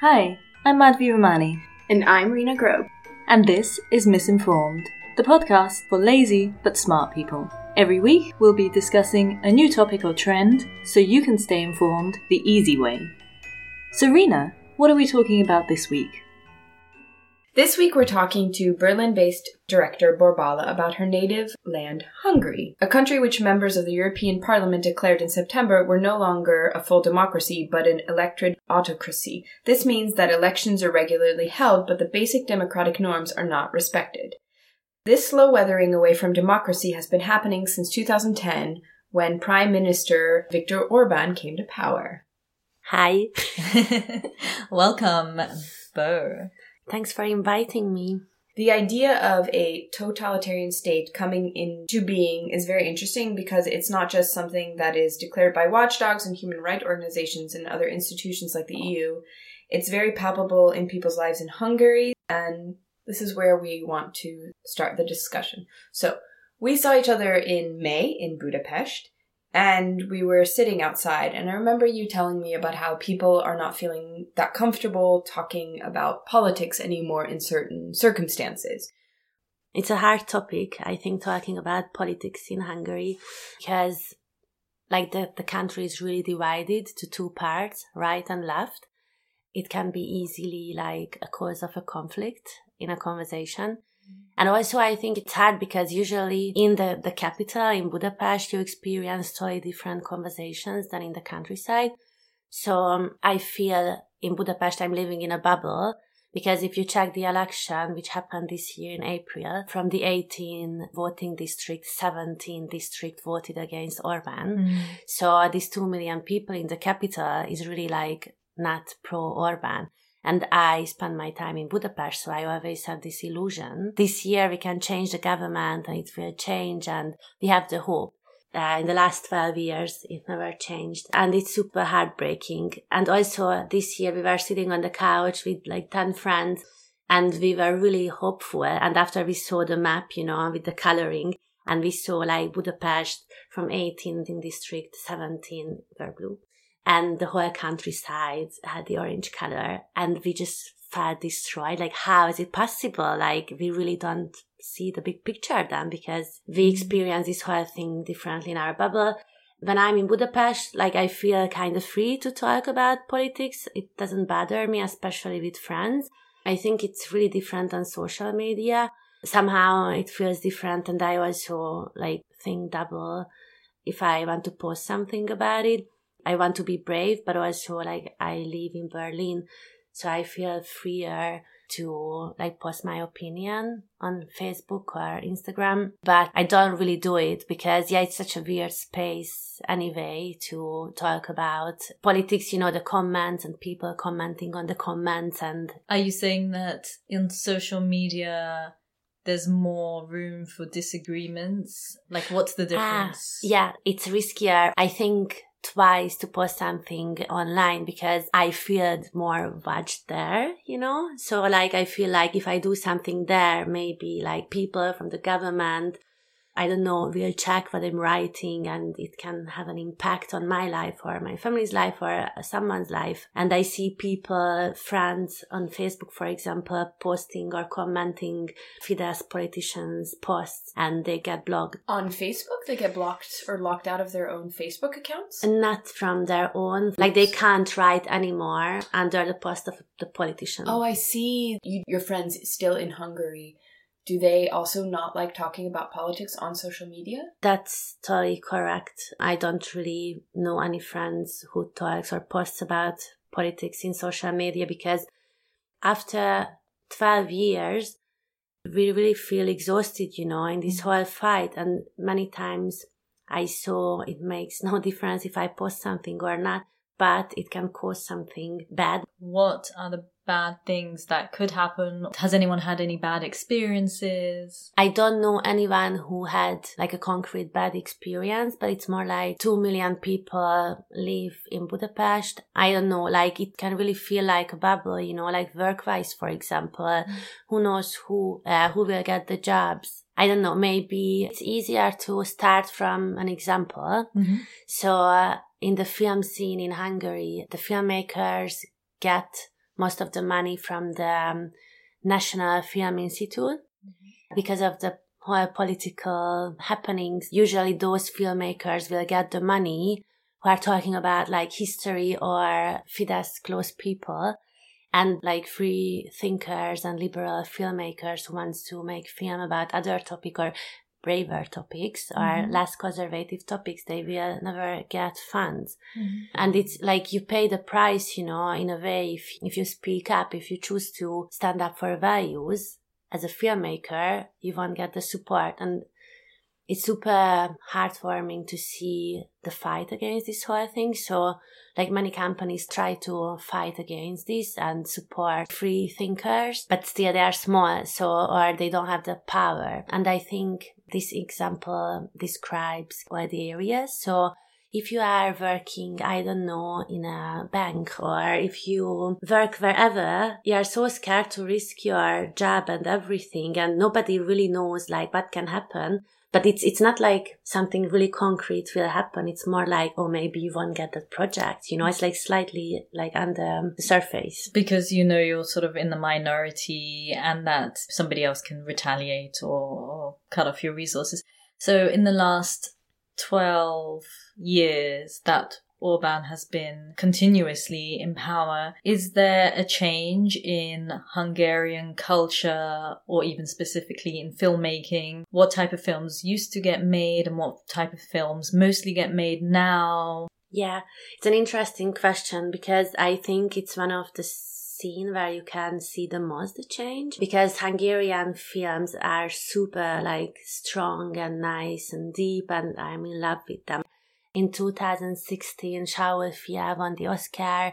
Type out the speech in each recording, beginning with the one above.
Hi, I'm Madhvi Romani. And I'm Rena Grobe. and this is Misinformed, the podcast for lazy but smart people. Every week, we'll be discussing a new topic or trend so you can stay informed the easy way. Serena, what are we talking about this week? This week we're talking to Berlin based director Borbala about her native land, Hungary, a country which members of the European Parliament declared in September were no longer a full democracy but an elected autocracy. This means that elections are regularly held, but the basic democratic norms are not respected. This slow weathering away from democracy has been happening since 2010 when Prime Minister Viktor Orban came to power. Hi. Welcome, Bo. Thanks for inviting me. The idea of a totalitarian state coming into being is very interesting because it's not just something that is declared by watchdogs and human rights organizations and other institutions like the EU. It's very palpable in people's lives in Hungary, and this is where we want to start the discussion. So, we saw each other in May in Budapest, and we were sitting outside and i remember you telling me about how people are not feeling that comfortable talking about politics anymore in certain circumstances It's a hard topic, I think, talking about politics in Hungary because like the, the country is really divided to two parts, right and left. It can be easily like a cause of a conflict in a conversation. And also I think it's hard because usually in the, the capital, in Budapest, you experience totally different conversations than in the countryside. So um, I feel in Budapest, I'm living in a bubble because if you check the election, which happened this year in April, from the 18 voting district, 17 district voted against Orban. So these 2 million people in the capital is really like not pro Orban. And I spend my time in Budapest, so I always have this illusion. This year we can change the government and it will change and we have the hope. Uh, in the last 12 years, it never changed. And it's super heartbreaking. And also this year we were sitting on the couch with like 10 friends and we were really hopeful. And after we saw the map, you know, with the coloring and we saw like Budapest from 18 in district, 17 were blue and the whole countryside had the orange color and we just felt destroyed. Like how is it possible? Like we really don't see the big picture then because we mm. experience this whole thing differently in our bubble. When i'm in budapest like i feel kind of free to talk about politics. It doesn't bother me especially with friends. I think it's really different on social media. Somehow it feels different and i also like think double if i want to post something about it I want to be brave, but also like I live in Berlin, so I feel freer to like post my opinion on Facebook or Instagram. But I don't really do it because yeah, it's such a weird space anyway to talk about politics, you know, the comments and people commenting on the comments and Are you saying that in social media there's more room for disagreements? Like, what's the Ah, difference? yeah, it's riskier. I think twice to post something online because I feel more watched there, you know? So like I feel like if I do something there, maybe like people from the government, I don't know, will check what I'm writing and it can have an impact on my life or my family's life or uh, someone's life. And I see people, friends on Facebook, for example, posting or commenting Fidesz politicians' posts and they get blocked. on facebook? They get blocked or locked out of their own facebook accounts? Not from their own like they can't write anymore under the post of the politician. Oh i see. You, your friends still in hungary do they also not like talking about politics on social media? That's totally correct. I don't really know any friends who talks or posts about politics in social media because after 12 years we really feel exhausted you know in this mm. whole fight. And many times i saw it makes no difference if i post something or not but it can cause something bad. What are the bad things that could happen? Has anyone had any bad experiences? I don't know anyone who had like a concrete bad experience, but it's more like 2 million people live in Budapest. I don't know, like it can really feel like a bubble, you know, like work-wise, for example, who knows who, uh, who will get the jobs. I don't know, maybe it's easier to start from an example. Mm-hmm. So uh, in the film scene in Hungary, the filmmakers get most of the money from the um, National Film Institute because of the whole political happenings. Usually those filmmakers will get the money who are talking about like history or Fidesz close people and like free thinkers and liberal filmmakers who wants to make film about other topic or braver topics or Mhm. less conservative topics, they will never get funds. Mm-hmm. And it's like you pay the price, you know, in a way, if, if you speak up, if you choose to stand up for values as a filmmaker, you won't get the support. And it's super heartwarming to see the fight against this whole thing. So, like many companies try to fight against this and support free thinkers, but still they are small, so, or they don't have the power. And I think this example describes all the areas. So, if you are working, I don't know, in a bank or if you work wherever, you are so scared to risk your job and everything and nobody really knows like what can happen. But it's, it's not like something really concrete will happen. It's more like, oh, maybe you won't get that project. You know, it's like slightly like under the surface. because you know you're sort of in the minority and that somebody else can retaliate or, or cut off your resources. So in the last 12 years that Orban has been continuously in power, is there a change in Hungarian culture or even specifically in filmmaking? What type of films used to get made and what type of films mostly get made now? Yeah, it's an interesting question because I think it's one of the scene where you can see the most change because Hungarian films are super like strong and nice and deep and I'm in love with them. In 2016, Saul Fia won the Oscar.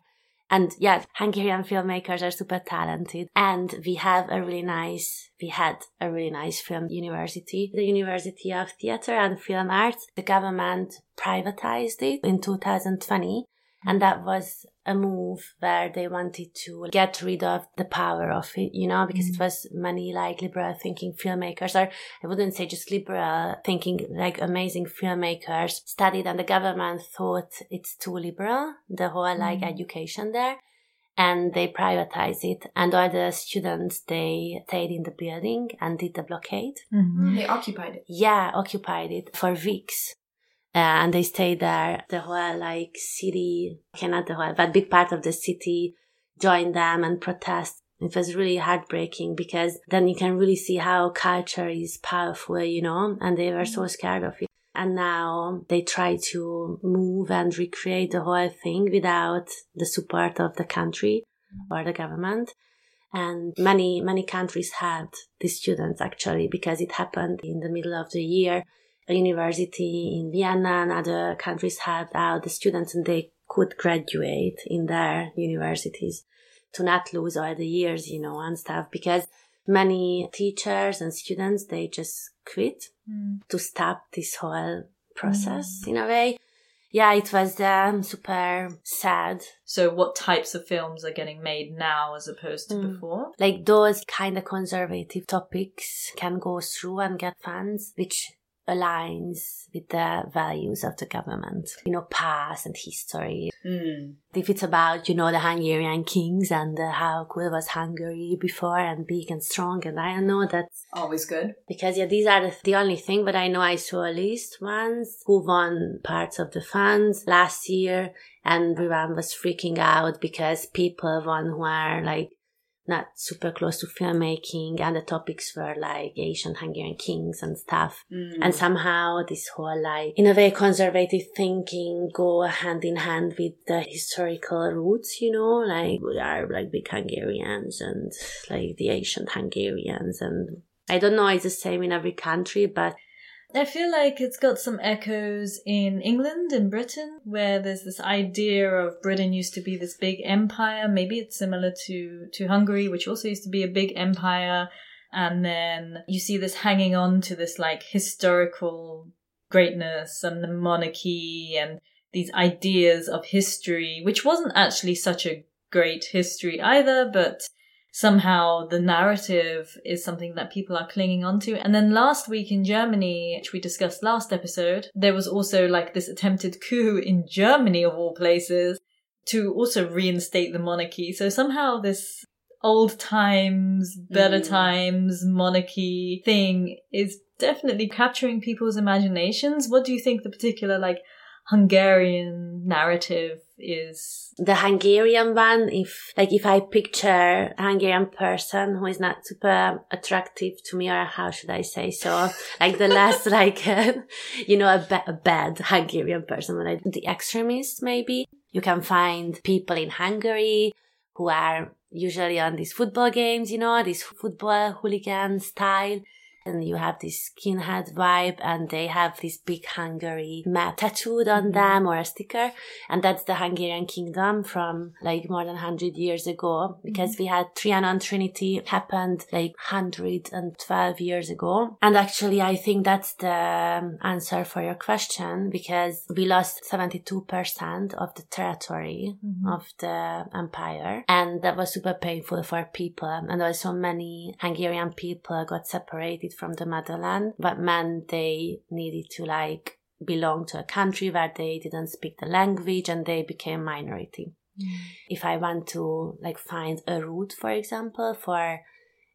And yeah, Hungarian filmmakers are super talented. And we have a really nice, we had a really nice film university, the University of Theatre and Film Arts. The government privatized it in 2020. And that was a move where they wanted to get rid of the power of it, you know, because it mm. was many like liberal thinking filmmakers, or I wouldn't say just liberal thinking, like amazing filmmakers studied and the government thought it's too liberal, the whole like mm. education there. And they privatized it and all the students, they stayed in the building and did the blockade. Mm-hmm. They occupied it. Yeah, occupied it for weeks. Uh, and they stayed there. The whole like city, okay, not the whole, but big part of the city joined them and protest. It was really heartbreaking because then you can really see how culture is powerful, you know, and they were so scared of it. And now they try to move and recreate the whole thing without the support of the country or the government. And many, many countries had these students actually because it happened in the middle of the year. University in Vienna and other countries had out the students and they could graduate in their universities to not lose all the years, you know, and stuff because many teachers and students, they just quit to stop this whole process in a way. Yeah, it was um, super sad So, what types of films are getting made now as opposed to Mm. before? like those kind of conservative topics can go through and get funds, which aligns with the values of the government. You know, past and history. Mm. If it's about, you know, the Hungarian kings and uh, how cool was Hungary before and big and strong, and I know that's Always good. because yeah, these are the, the only thing. But I know I saw a list once who won parts of the funds last year, and everyone was freaking out because people won who are like not super close to filmmaking, and the topics were like Asian Hungarian kings and stuff. Mm. And somehow this whole like, in a way, conservative thinking go hand in hand with the historical roots, you know, like we are like big Hungarians and like the ancient Hungarians. And I don't know, it's the same in every country, but I feel like it's got some echoes in England and Britain, where there's this idea of Britain used to be this big empire. Maybe it's similar to, to Hungary, which also used to be a big empire. And then you see this hanging on to this like historical greatness and the monarchy and these ideas of history, which wasn't actually such a great history either, but somehow the narrative is something that people are clinging onto. And then last week in Germany, which we discussed last episode, there was also like this attempted coup in Germany of all places, to also reinstate the monarchy. So somehow this old times, better Mm. times monarchy thing is definitely capturing people's imaginations. What do you think the particular like Hungarian narrative is? the Hungarian one, if like if I picture a Hungarian person who is not super attractive to me, or how should I say so, like the last like you know a, ba- a bad Hungarian person, like the extremists maybe. You can find people in Hungary who are usually on these football games, you know, this football hooligan style. And you have this skinhead vibe, and they have this big Hungary map tattooed on mm-hmm. them or a sticker. And that's the Hungarian kingdom from like more than 100 years ago because mm-hmm. we had Trianon Treaty happened like 112 years ago. And actually I think that's the um, answer for your question because we lost 72% of the territory mm-hmm. of the empire. And that was super painful for people. And also many Hungarian people got separated from the motherland but meant they needed to like belong to a country where they didn't speak the language and they became minority. Mm. If I want to like find a root, for example, for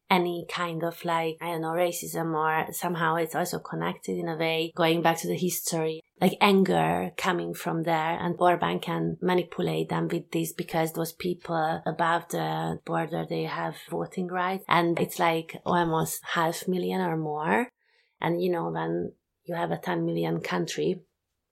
any kind of like, I don't know, racism or somehow it's also connected in a way, going back to the history, like anger coming from there and Orban can manipulate them with this because those people above the border, they have voting rights and it's like almost half million or more. And you know, when you have a 10 million country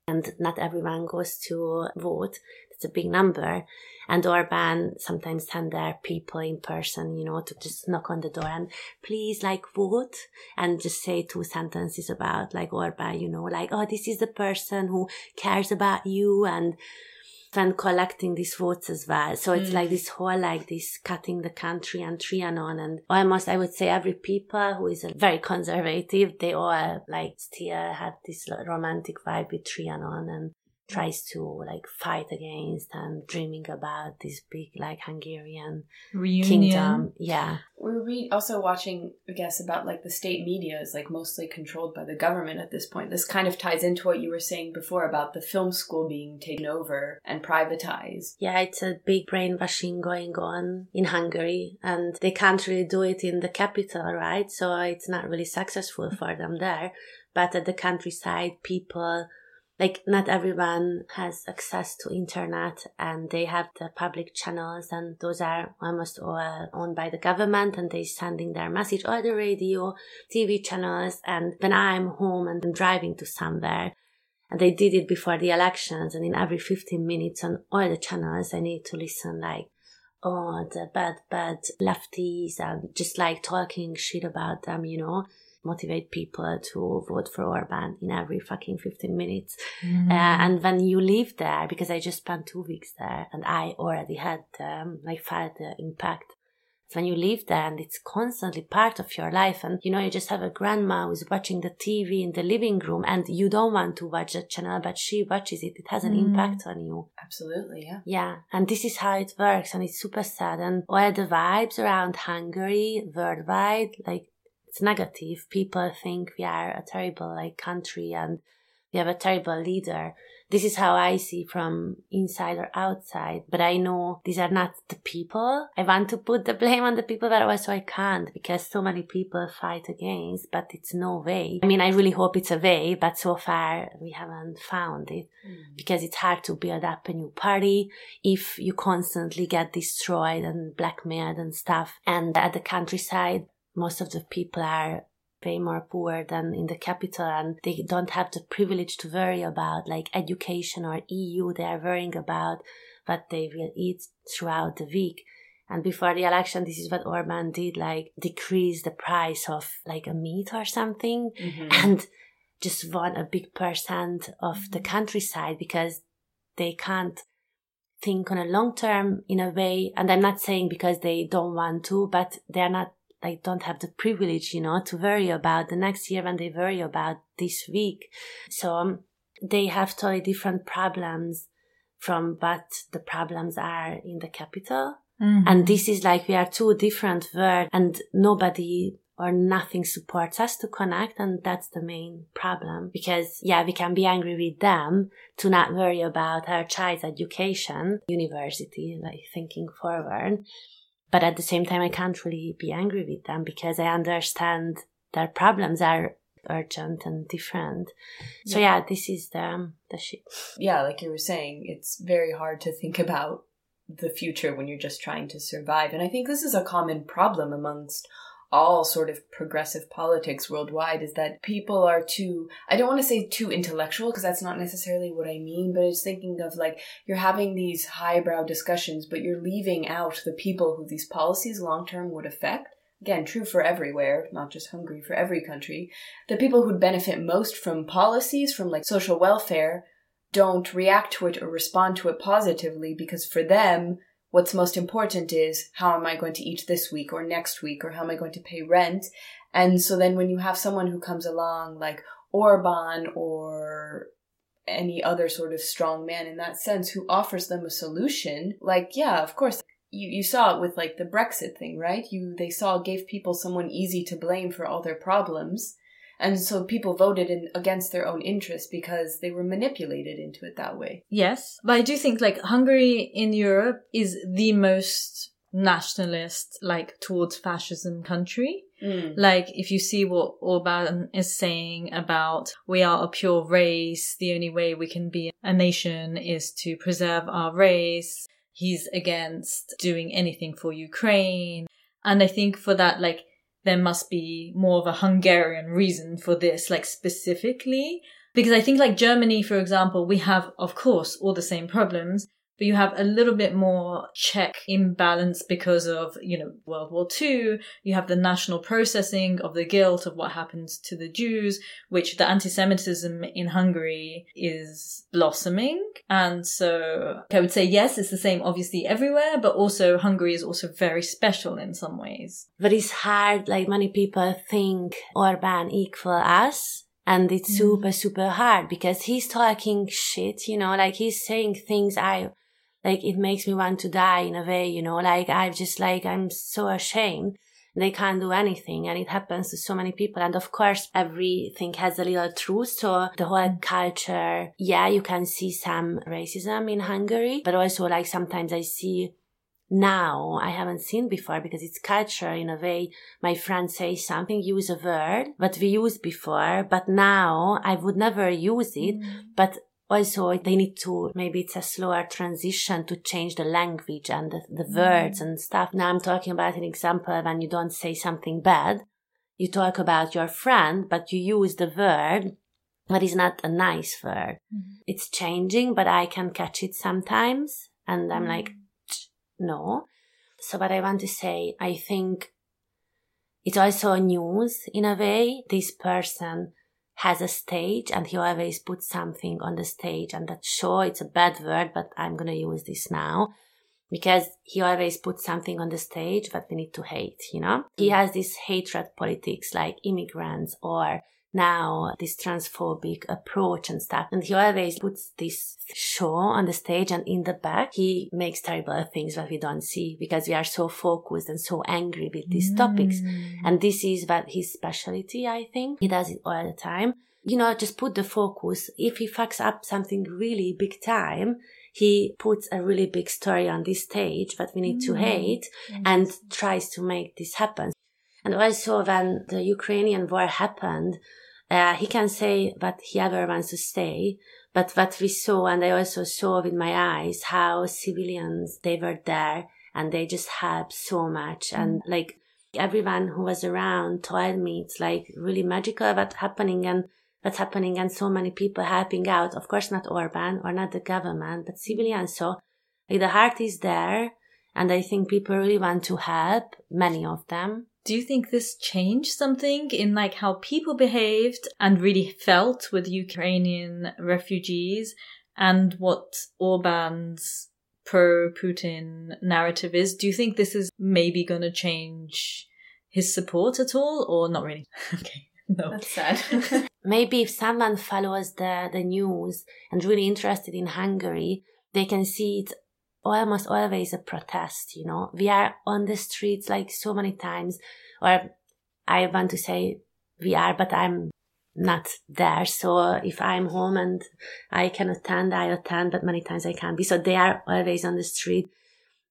and not everyone goes to vote. It's a big number. And Orban sometimes send their people in person, you know, to just knock on the door and please like vote and just say two sentences about like Orban, you know, like, oh, this is the person who cares about you and then collecting these votes as well. So it's Mm. like this whole like this cutting the country and Trianon and almost I would say every people who is very conservative, they all like still have this romantic vibe with Trianon and tries to like fight against and dreaming about this big like Hungarian Reunion. kingdom. Yeah. We're re- also watching, I guess, about like the state media is like mostly controlled by the government at this point. This kind of ties into what you were saying before about the film school being taken over and privatized. Yeah, it's a big brainwashing going on in Hungary and they can't really do it in the capital, right? So it's not really successful for them there. But at the countryside, people like not everyone has access to internet and they have the public channels and those are almost all uh, owned by the government and they're sending their message or the radio tv channels and when i'm home and I'm driving to somewhere and they did it before the elections and in every 15 minutes on all the channels i need to listen like oh the bad bad lefties and just like talking shit about them you know motivate people to vote for Orban in every fucking 15 minutes. Mm. Uh, and when you live there, because I just spent two weeks there and I already had, um, like felt the impact. When you live there and it's constantly part of your life and you know, you just have a grandma who's watching the TV in the living room and you don't want to watch that channel, but she watches it. It has an Mm. impact on you. Absolutely, yeah. Yeah, and this is how it works, and it's super sad. And all the vibes around Hungary worldwide, like it's negative. People think we are a terrible like country and we have a terrible leader. This is how I see from inside or outside. But I know these are not the people. I want to put the blame on the people, but also I can't because so many people fight against, but it's no way. I mean, I really hope it's a way, but so far we haven't found it mm. because it's hard to build up a new party if you constantly get destroyed and blackmailed and stuff. And at the countryside, most of the people are way more poor than in the capital and they don't have the privilege to worry about like education or EU. They are worrying about what they will eat throughout the week. And before the election, this is what Orban did, like decrease the price of like a meat or something Mhm. and just want a big percent of the countryside because they can't think on a long term in a way and i'm not saying because they don't want to but they're not like don't have the privilege you know to worry about the next year when they worry about this week so um, they have totally different problems from what the problems are in the capital Mhm. and this is like we are two different worlds and nobody or nothing supports us to connect. And that's the main problem because yeah, we can be angry with them to not worry about our child's education, university, like thinking forward. But at the same time, I can't really be angry with them because I understand their problems are urgent and different. So yeah, yeah this is the um, the shit. Yeah, like you were saying, it's very hard to think about the future when you're just trying to survive. And I think this is a common problem amongst all sort of progressive politics worldwide is that people are too i don't want to say too intellectual because that's not necessarily what i mean but it's thinking of like you're having these highbrow discussions but you're leaving out the people who these policies long term would affect. Again true for everywhere not just hungary for every country. The people who'd benefit most from policies from like social welfare don't react to it or respond to it positively because for them what's most important is how am I going to eat this week or next week or how am I going to pay rent? And so then when you have someone who comes along like Orban or any other sort of strong man in that sense who offers them a solution, like, yeah, of course, you, you saw it with like the Brexit thing, right? You, they saw gave people someone easy to blame for all their problems. And so people voted in against their own interest because they were manipulated into it that way. Yes. But I do think like Hungary in Europe is the most nationalist, like towards fascism country. Mm. Like, if you see what Orban is saying about we are a pure race, the only way we can be a nation is to preserve our race. He's against doing anything for Ukraine. And I think for that, like, there must be more of a Hungarian reason for this, like specifically. Because I think like Germany, for example, we have, of course, all the same problems, but you have a little bit more check imbalance because of, you know, World War II. You have the national processing of the guilt of what happens to the Jews, which the anti-Semitism in Hungary is blossoming. And so I would say, yes, it's the same obviously everywhere, but also Hungary is also very special in some ways. But it's hard, like many people think Orban equal us and it's mm. super super hard because he's talking shit you know like he's saying things i like it makes me want to die in a way, you know, like I'm just like, I'm so ashamed. They can't do anything and it happens to so many people. And of course, everything has a little truth. So the whole culture, yeah, you can see some racism in Hungary, but also like sometimes I see now I haven't seen before because it's culture in a way. My friend say something, use a word, but we used before, but now I would never use it. Mm. But also they need to maybe it's a slower transition to change the language and the, the mm. words and stuff now i'm talking about an example when you don't say something bad you talk about your friend but you use the word but it's not a nice word mm. it's changing but i can catch it sometimes and i'm mm. like no so what i want to say i think it's also news in a way this person has a stage and he always puts something on the stage. And that sure it's a bad word but i'm to use this now because he always puts something on the stage that we need to hate you know? He has this hatred politics like immigrants or now this transphobic approach and stuff. And he always puts this show on the stage and in the back, he makes terrible things that we don't see because we are so focused and so angry with these mm. topics. And this is what his specialty, I think. He does it all the time. You know, just put the focus. If he fucks up something really big time, he puts a really big story on this stage that we need mm. to hate and tries to make this happen. And also when the Ukrainian war happened, uh, he can say that he ever wants to stay. But what we saw, and I also saw with my eyes, how civilians, they were there and they just helped so much. Mm. And like everyone who was around told me it's like really magical what's happening and what's happening and so many people helping out. Of course, not Orban or not the government, but civilians. So like the heart is there. And I think people really want to help, many of them do you think this changed something in like how people behaved and really felt with Ukrainian refugees and what Orban's pro Putin narrative is? Do you think this is maybe going to change his support at all or not really? okay. No. That's sad. maybe if someone follows the, the news and really interested in Hungary, they can see it almost always a protest, you know. We are on the streets like so many times, or I want to say we are, but I'm not there. So if I'm home and I can attend, I attend, but many times I can't be. So they are always on the street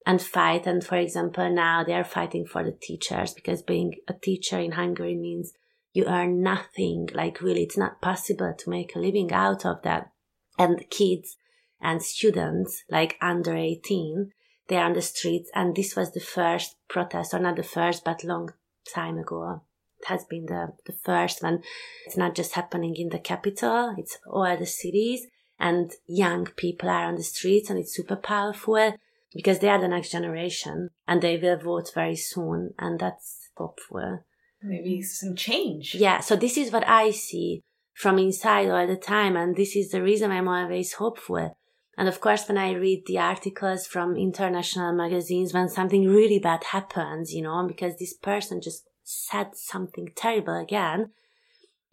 and fight. And for example, now they are fighting for the teachers because being a teacher in Hungary means you earn nothing. Like really, it's not possible to make a living out of that. And kids and students, like under 18, they're on the streets. And this was the first protest, or not the first, but long time ago. It has been the, the first one. It's not just happening in the capital, it's all the cities and young people are on the streets and it's super powerful because they are the next generation and they will vote very soon and that's hopeful. Maybe some change. Yeah, so this is what I see from inside all the time and this is the reason I'm always hopeful and of course, when I read the articles from international magazines, when something really bad happens, you know, because this person just said something terrible again,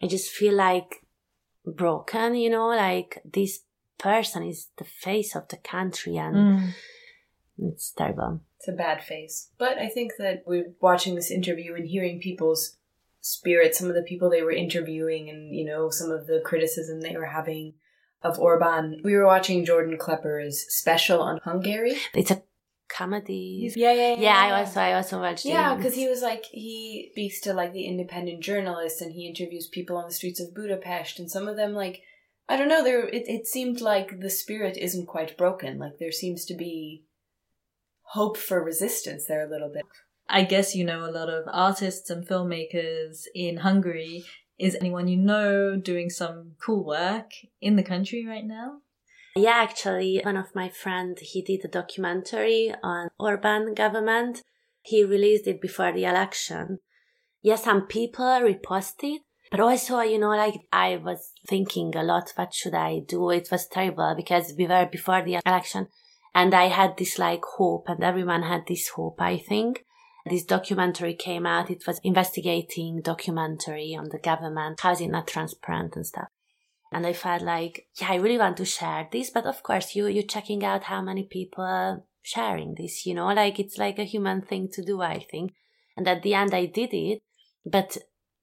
I just feel like broken, you know, like this person is the face of the country and mm. it's terrible. It's a bad face. But I think that we're watching this interview and hearing people's spirit, some of the people they were interviewing and, you know, some of the criticism they were having of Orban. We were watching Jordan Klepper's special on Hungary. It's a comedy. Yeah, yeah, yeah. Yeah, I also I also watched Yeah, because he was like he speaks to like the independent journalists and he interviews people on the streets of Budapest and some of them like I don't know, there it, it seemed like the spirit isn't quite broken. Like there seems to be hope for resistance there a little bit. I guess you know a lot of artists and filmmakers in Hungary is anyone you know doing some cool work in the country right now? Yeah, actually, one of my friends, he did a documentary on Orban government. He released it before the election. Yeah, some people reposted, but also, you know, like I was thinking a lot, what should I do? It was terrible because we were before the election and I had this like hope and everyone had this hope, I think this documentary came out. It was investigating documentary on the government, how is it not transparent and stuff. And I felt like, yeah, I really want to share this, but of course you, you're checking out how many people are sharing this, you know, like it's like a human thing to do, I think. And at the end I did it, but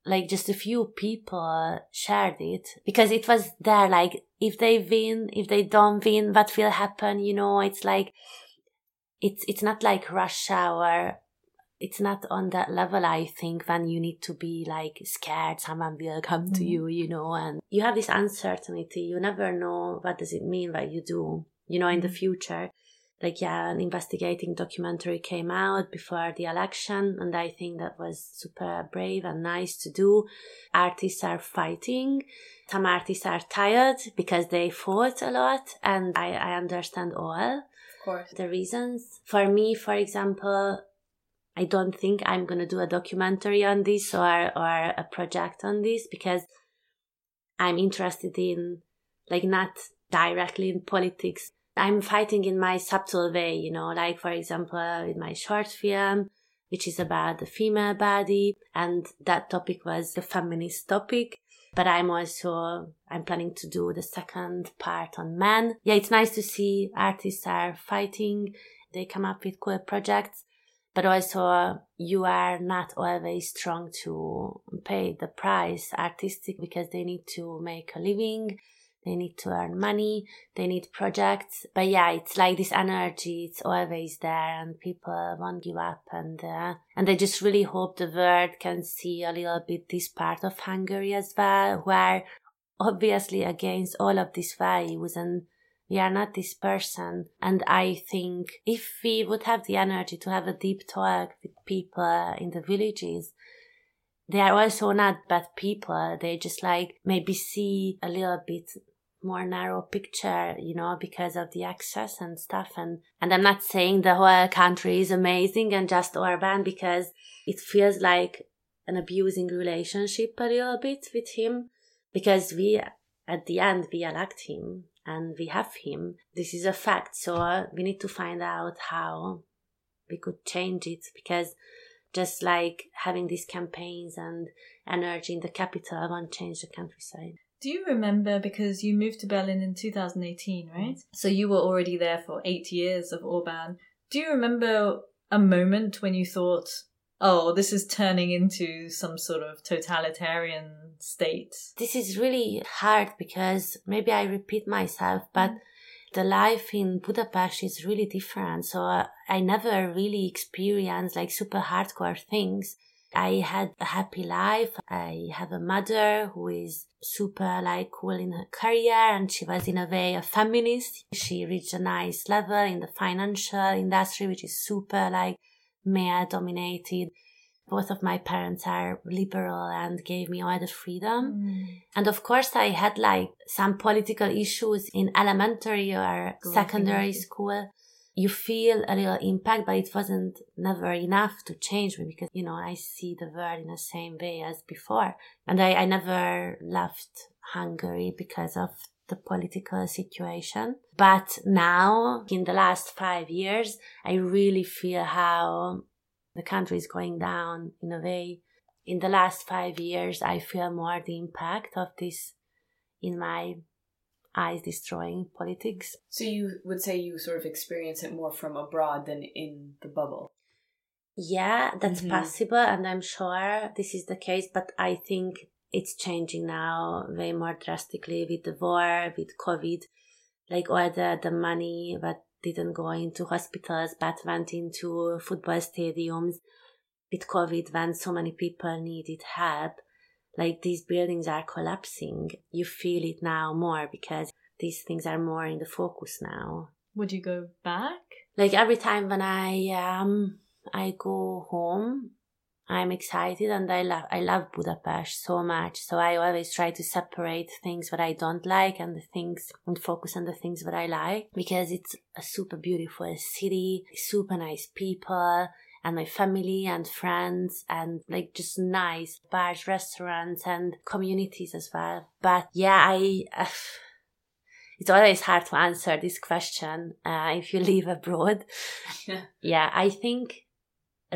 like just a few people shared it because it was there, like if they win, if they don't win, what will happen, you know, it's like, it's, it's not like rush hour it's not on that level i think when you need to be like scared someone will come mm-hmm. to you you know and you have this uncertainty. You never know what does it mean what you do you know in the mm-hmm. future. Like yeah an investigating documentary came out before the election and i think that was super brave and nice to do. Artists are fighting. Some artists are tired because they fought a lot and i, I understand all of course. the reasons. For me for example I don't think I'm going to do a documentary on this or, or a project on this because I'm interested in, like, not directly in politics. I'm fighting in my subtle way, you know, like, for example, in my short film, which is about the female body, and that topic was the feminist topic. But I'm also, I'm planning to do the second part on men. Yeah, it's nice to see artists are fighting. They come up with cool projects but also you are not always strong to pay the price artistic because they need to make a living they need to earn money they need projects. But yeah it's like this energy it's always there and people won't give up and uh, and i just really hope the world can see a little bit this part of hungary as well where obviously against all of these values and we are not this person. And I think if we would have the energy to have a deep talk with people in the villages, they are also not bad people. They just like maybe see a little bit more narrow picture, you know, because of the access and stuff. And, and I'm not saying the whole country is amazing and just Orban because it feels like an abusing relationship a little bit with him because we, at the end, we elect him and we have him. This is a fact. So uh, we need to find out how we could change it because just like having these campaigns and energy in the capital won't change the countryside. Do you remember because you moved to Berlin in 2018, right? So you were already there for eight years of Orban. Do you remember a moment when you thought, oh, this is turning into some sort of totalitarian state? This is really hard because maybe I repeat myself, but the life in Budapest is really different. So uh, I never really experienced like super hardcore things. I had a happy life. I have a mother who is super like cool in her career and she was in a way a feminist. She reached a nice level in the financial industry, which is super like male dominated. Both of my parents are liberal and gave me all the freedom. Mm. And of course, I had like some political issues in elementary or secondary school. You feel a little impact, but it wasn't never enough to change me because, you know, I see the world in the same way as before. And I, I never left Hungary because of the political situation. But now, in the last five years, I really feel how the country is going down in a way. In the last five years, I feel more the impact of this in my eyes destroying politics. So you would say you sort of experience it more from abroad than in the bubble. Yeah, that's Mhm. possible, and I'm sure this is the case, but I think it's changing now way more drastically with the war, with COVID. Like all the, the money that didn't go into hospitals but went into football stadiums with COVID when so many people needed help. Like these buildings are collapsing. You feel it now more because these things are more in the focus now Would you go back? like every time when I um I go home, I'm excited and I love I love Budapest so much. So I always try to separate things that I don't like and the things and focus on the things that I like because it's a super beautiful city, super nice people and my family and friends and like just nice bars, restaurants and communities as well. But yeah, I it's always hard to answer this question uh, if you live abroad. Yeah. yeah, I think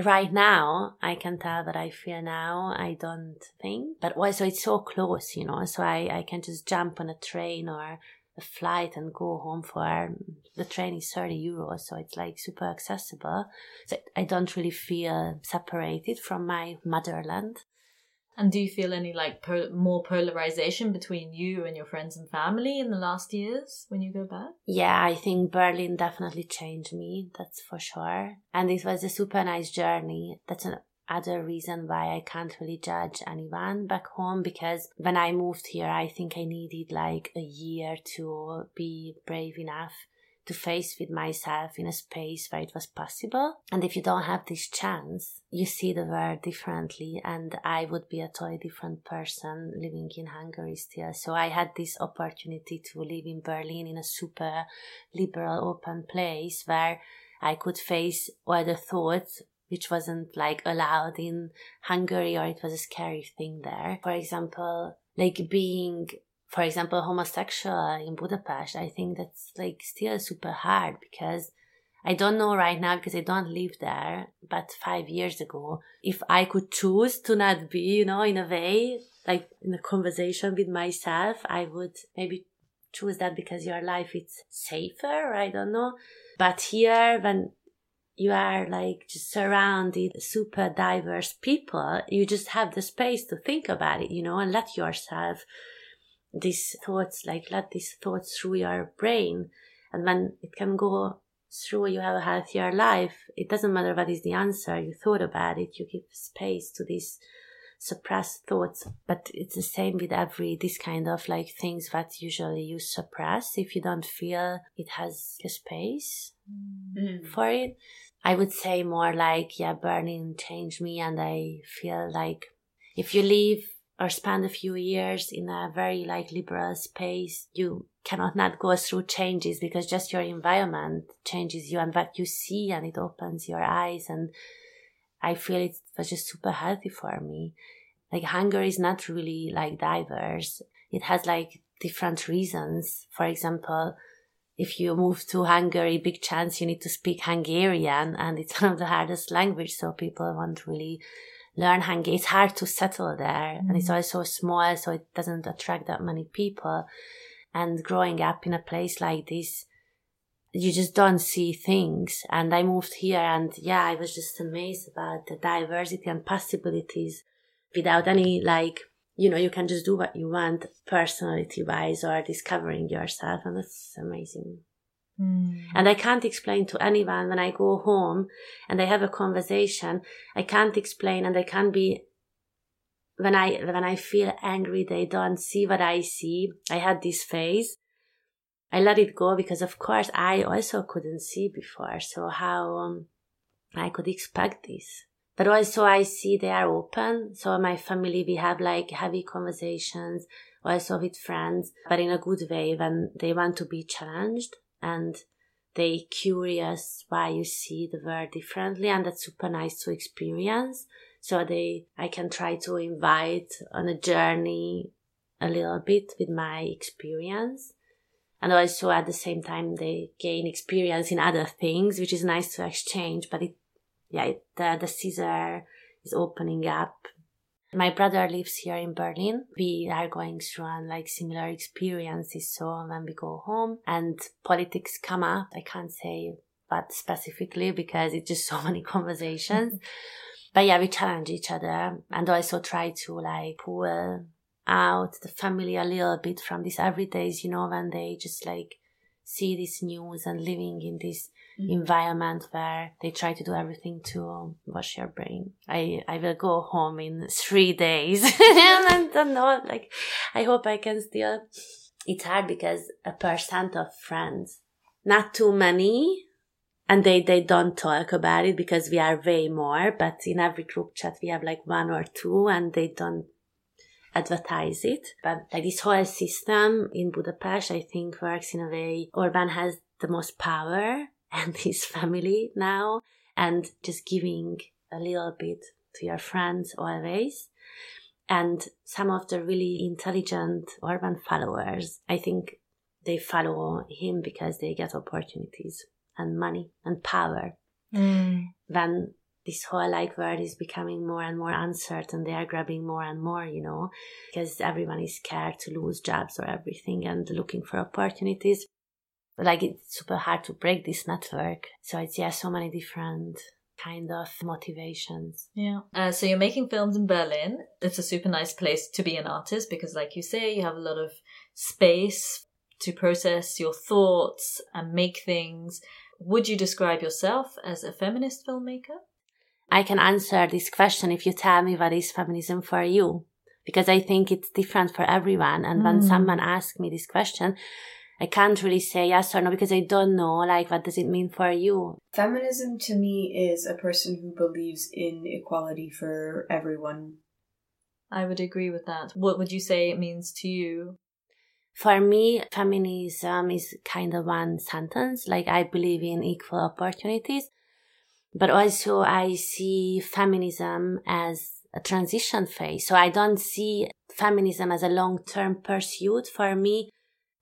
right now I can tell that I feel now. I don't think, but also it's so close, you know. So I I can just jump on a train or a flight and go home for the train is 30 euros so it's like super accessible so i don't really feel separated from my motherland And do you feel any like more polarization between you and your friends and family in the last years when you go back? Yeah, I think Berlin definitely changed me, that's for sure. And it was a super nice journey. That's another reason why I can't really judge anyone back home because when I moved here, I think I needed like a year to be brave enough to face with myself in a space where it was possible. And if you don't have this chance, you see the world differently. And I would be a totally different person living in Hungary still. So I had this opportunity to live in Berlin in a super liberal, open place where I could face all the thoughts which wasn't like allowed in Hungary or it was a scary thing there. For example, like being for example, homosexual in Budapest, I think that's like still super hard because I don't know right now because I don't live there. But five years ago, if I could choose to not be, you know, in a way, like in a conversation with myself, I would maybe choose that because your life is safer. I don't know. But here, when you are like just surrounded super diverse people, you just have the space to think about it, you know, and let yourself these thoughts like let these thoughts through your brain. And when it can go through you have a healthier life it doesn't matter what is the answer you thought about it you give space to these suppressed thoughts. But it's the same with every this kind of like things that usually you suppress. If you don't feel it has a space Mm. for it i would say more like yeah Berlin changed me and i feel like if you live or spend a few years in a very like liberal space you cannot not go through changes because just your environment changes you and what you see and it opens your eyes. And i feel it was just super healthy for me. Like hungary is not really like diverse. It has like different reasons. For example if you move to Hungary, big chance you need to speak Hungarian, and it's one of the hardest language, so people won't really learn Hungary. It's hard to settle there, and it's mm. also small, so it doesn't attract that many people. And growing up in a place like this, you just don't see things. And I moved here and yeah, I was just amazed about the diversity and possibilities without any like, you know, you can just do what you want personality wise or discovering yourself. And that's amazing. Mm. And I can't explain to anyone when I go home and I have a conversation. I can't explain and I can't be when I when I feel angry they don't see what I see. I had this phase. I let it go because of course I also couldn't see before. So how um, I could expect this. But also I see they are open. So my family we have like heavy conversations also with friends, but in a good way when they want to be challenged and they curious why you see the world differently and that's super nice to experience. So they i can try to invite on a journey a little bit with my experience. And also at the same time they gain experience in other things which is nice to exchange but it yeah it, the, the caesar is opening up my brother lives here in Berlin. We are going through and like similar experiences. So when we go home and politics come up, I can't say what specifically because it's just so many conversations. but yeah, we challenge each other and also try to like pull out the family a little bit from these everydays, you know, when they just like see this news and living in this mm-hmm. environment where they try to do everything to wash your brain. I, I will go home in three days and I don't know, like, I hope I can still. It's hard because a percent of friends, not too many, and they, they don't talk about it because we are way more, but in every group chat we have like one or two and they don't advertise it. But like this whole system in Budapest, I think works in a way Orban has the most power and his family now and just giving a little bit to your friends always. And some of the really intelligent Orban followers, I think they follow him because they get opportunities and money and power. Mm. When this whole like world is becoming more and more uncertain, they are grabbing more and more, you know, because everyone is scared to lose jobs or everything and looking for opportunities like it's super hard to break this network. So it's yeah, so many different kind of motivations. Yeah. Uh, so you're making films in Berlin. It's a super nice place to be an artist because, like you say, you have a lot of space to process your thoughts and make things. Would you describe yourself as a feminist filmmaker? I can answer this question if you tell me what is feminism for you. Because I think it's different for everyone. And mm. when someone asks me this question, I can't really say yes or no because I don't know, like, what does it mean for you? Feminism to me is a person who believes in equality for everyone. I would agree with that. What would you say it means to you? For me, feminism is kind of one sentence. Like, I believe in equal opportunities, but also I see feminism as a transition phase. So I don't see feminism as a long term pursuit. For me,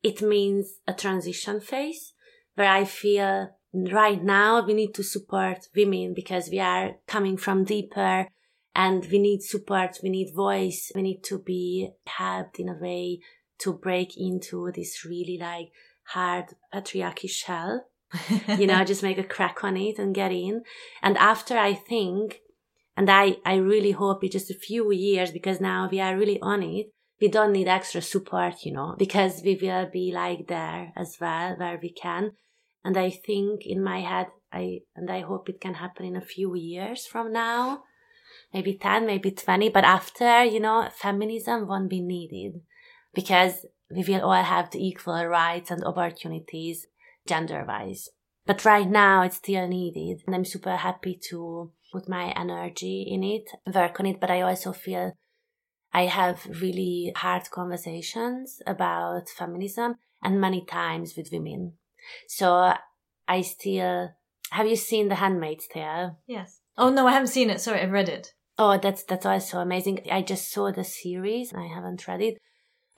it means a transition phase where I feel right now we need to support women because we are coming from deeper and we need support, we need voice, we need to be helped in a way to break into this really like hard patriarchy shell. you know, just make a crack on it and get in. And after I think, and I, I really hope it's just a few years because now we are really on it we don't need extra support, you know, because we will be like there as well where we can. And I think in my head, I, and I hope it can happen in a few years from now, maybe 10, maybe 20, but after, you know, feminism won't be needed because we will all have the equal rights and opportunities gender wise. But right now it's still needed and I'm super happy to put my energy in it, work on it, but I also feel I have really hard conversations about feminism and many times with women. So I still have you seen The Handmaid's Tale? Yes. Oh no, I haven't seen it. Sorry, I've read it. Oh, that's that's also amazing. I just saw the series. I haven't read it.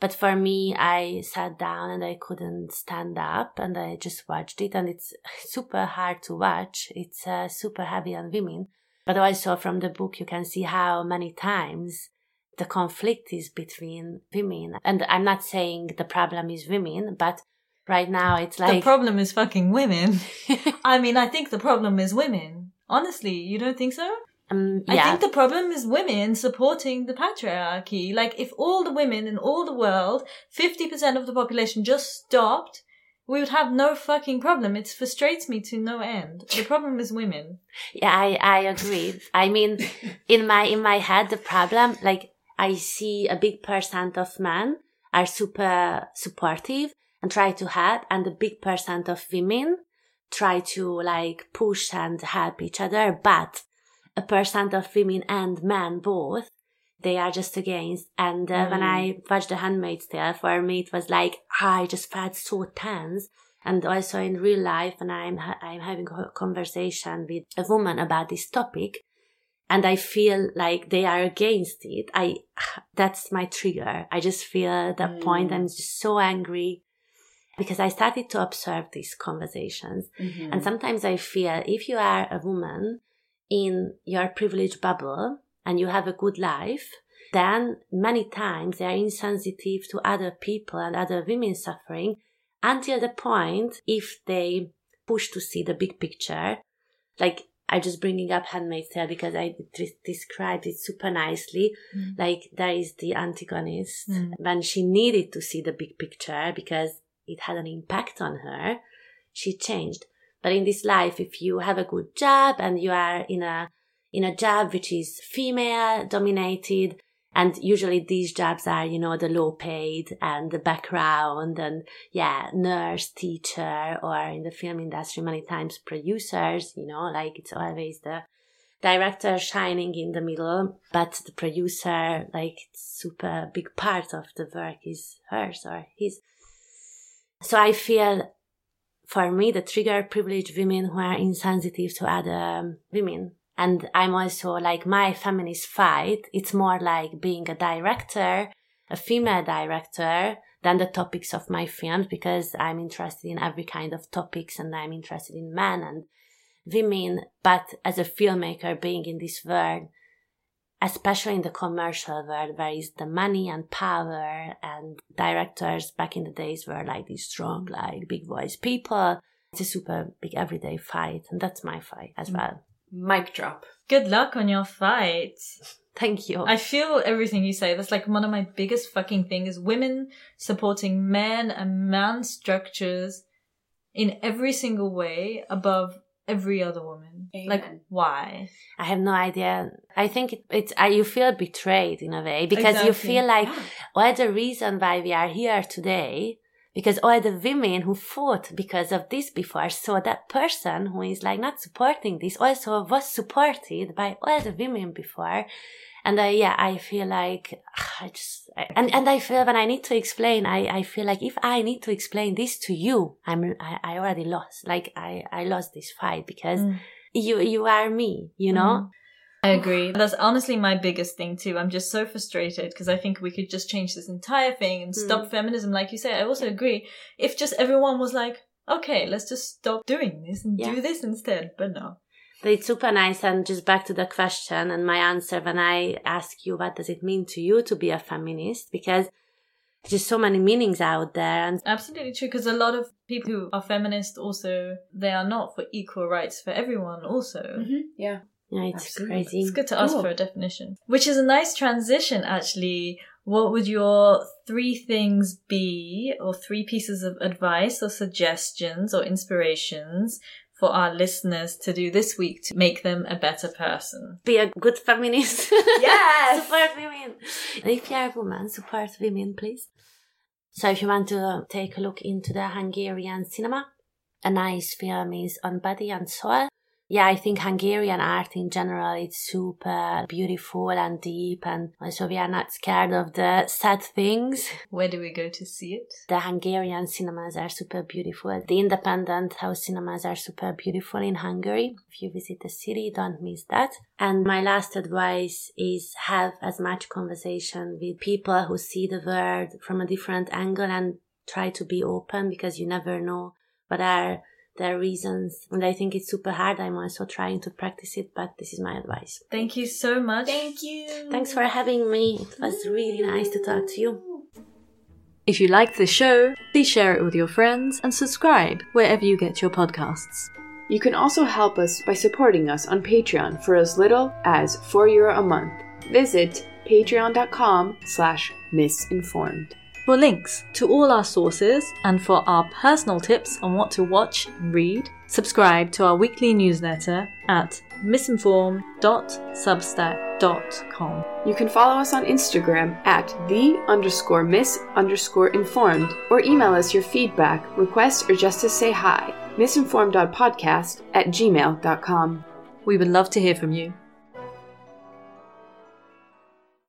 But for me, I sat down and I couldn't stand up and I just watched it and it's super hard to watch. It's uh, super heavy on women. But also from the book, you can see how many times the conflict is between women. And I'm not saying the problem is women, but right now it's like. The problem is fucking women. I mean, I think the problem is women. Honestly, you don't think so? um, I think the problem is women supporting the patriarchy. Like, if all the women in all the world, 50% of the population just stopped, we would have no fucking problem. It frustrates me to no end. The problem is women. Yeah, I, I agree. I mean, in my, in my head, the problem, like, I see a big percent of men are super supportive and try to help, and a big percent of women try to, like, push and help each other, but a percent of women and men both, they are just against. And uh, when I watched The Handmaid's Tale, for me, it was like, I just felt so tense. And also in real life, when I'm, ha- I'm having a conversation with a woman about this topic, and I feel like they are against it, I, that's my trigger. I just feel at that point, I'm just so angry because I started to observe these conversations. Mm-hmm. And sometimes I feel if you are a woman in your privileged bubble and you have a good life, then many times they are insensitive to other people and other women suffering until the point if they push to see the big picture. Like I'm just bringing up Handmaid's Tale because I d- described it super nicely. Like there is the antagonist Mm. when she needed to see the big picture because it had an impact on her. She changed. But in this life, if you have a good job and you are in a, in a job which is female dominated, and usually these jobs are, you know, the low paid and the background and yeah, nurse, teacher, or in the film industry, many times producers, you know, like it's always the director shining in the middle, but the producer, like super big part of the work is hers or his. So I feel for me, the trigger privileged women who are insensitive to other women. And I'm also like my feminist fight. It's more like being a director, a female director than the topics of my films because I'm interested in every kind of topics and I'm interested in men and women. But as a filmmaker being in this world, especially in the commercial world where is the money and power and directors back in the days were like these strong, like big voice people. It's a super big everyday fight. And that's my fight as mm. well. Mic drop. Good luck on your fight. Thank you. I feel everything you say. That's like one of my biggest fucking thing is women supporting men and man structures in every single way above every other woman. Like why? I have no idea. I think it, it's uh, you feel betrayed in a way because you feel like Yeah. all the reason why we are here today because all the women who fought because of this before so that person who is like not supporting this also was supported by all the women before. And I, yeah i feel like i just I- and and i feel when i need to explain i i feel like if i need to explain this to you i'm i, I already lost. Like i i lost this fight because Mm. you you are me you know I agree. That's honestly my biggest thing too. I'm just so frustrated because I think we could just change this entire thing and stop feminism, like you say. I also agree. If just everyone was like, okay, let's just stop doing this and Yeah. do this instead. But no. But it's super nice and just back to the question and my answer when I ask you what does it mean to you to be a feminist because there's so many meanings out there and Absolutely true, because a lot of people who are feminist also, they are not for equal rights for everyone also. Mhm. Yeah. Yeah, it's Absolutely. crazy. It's good to ask Cool. for a definition. Which is a nice transition, actually. What would your three things be, or three pieces of advice, or suggestions, or inspirations for our listeners to do this week to make them a better person? Be a good feminist. Yes! support women. If you're a woman, support women, please. So if you want to take a look into the Hungarian cinema, a nice film is On Body and Soul. Yeah, I think Hungarian art in general is super beautiful and deep and also we are not scared of the sad things. Where do we go to see it? The Hungarian cinemas are super beautiful. The independent house cinemas are super beautiful in Hungary. If you visit the city, don't miss that. And my last advice is have as much conversation with people who see the world from a different angle and try to be open because you never know what are their reasons. And I think it's super hard. I'm also trying to practice it, but this is my advice. Thank you so much. Thank you. Thanks for having me. It was really nice to talk to you. If you liked the show, please share it with your friends and subscribe wherever you get your podcasts. You can also help us by supporting us on Patreon for as little as 4 euro a month. Visit patreon.com slash misinformed. For links to all our sources and for our personal tips on what to watch and read, subscribe to our weekly newsletter at misinformed.substack.com. You can follow us on Instagram at the underscore miss underscore informed or email us your feedback, requests, or just to say hi. Misinformed.podcast at gmail.com. We would love to hear from you.